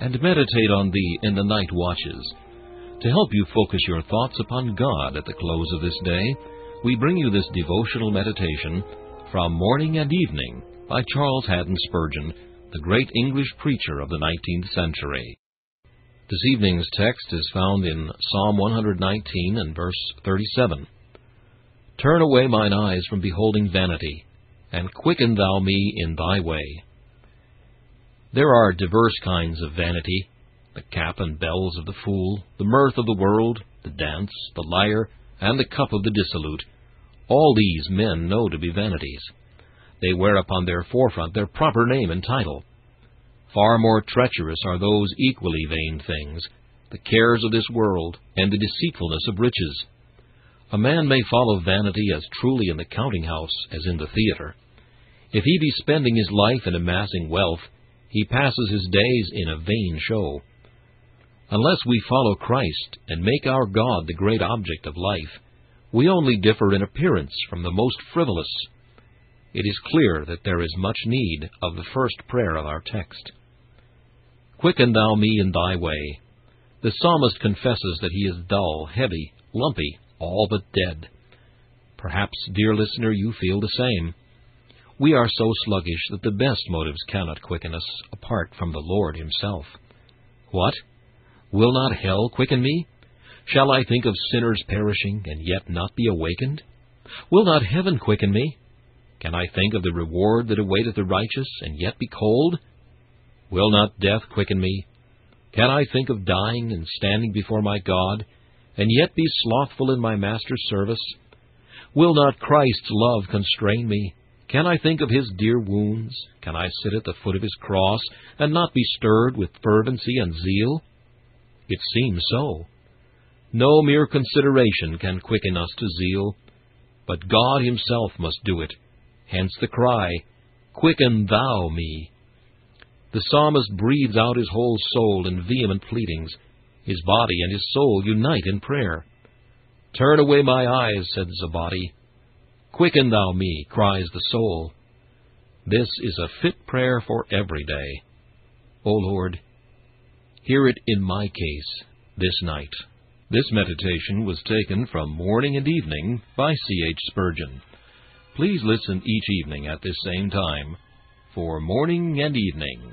and meditate on thee in the night watches. To help you focus your thoughts upon God at the close of this day, we bring you this devotional meditation from Morning and Evening by Charles Haddon Spurgeon, the great English preacher of the 19th century. This evening's text is found in Psalm 119 and verse 37. Turn away mine eyes from beholding vanity, and quicken thou me in thy way. There are divers kinds of vanity the cap and bells of the fool, the mirth of the world, the dance, the lyre, and the cup of the dissolute. All these men know to be vanities. They wear upon their forefront their proper name and title. Far more treacherous are those equally vain things, the cares of this world, and the deceitfulness of riches. A man may follow vanity as truly in the counting house as in the theatre. If he be spending his life in amassing wealth, he passes his days in a vain show. Unless we follow Christ and make our God the great object of life, we only differ in appearance from the most frivolous. It is clear that there is much need of the first prayer of our text. Quicken thou me in thy way. The psalmist confesses that he is dull, heavy, lumpy, all but dead. Perhaps, dear listener, you feel the same. We are so sluggish that the best motives cannot quicken us apart from the Lord Himself. What? Will not hell quicken me? Shall I think of sinners perishing and yet not be awakened? Will not heaven quicken me? Can I think of the reward that awaiteth the righteous and yet be cold? Will not death quicken me? Can I think of dying and standing before my God, and yet be slothful in my Master's service? Will not Christ's love constrain me? Can I think of his dear wounds? Can I sit at the foot of his cross and not be stirred with fervency and zeal? It seems so. No mere consideration can quicken us to zeal, but God himself must do it. Hence the cry, Quicken thou me. The psalmist breathes out his whole soul in vehement pleadings. His body and his soul unite in prayer. Turn away my eyes, said body, Quicken thou me, cries the soul. This is a fit prayer for every day. O Lord, hear it in my case this night. This meditation was taken from Morning and Evening by C. H. Spurgeon. Please listen each evening at this same time for Morning and Evening.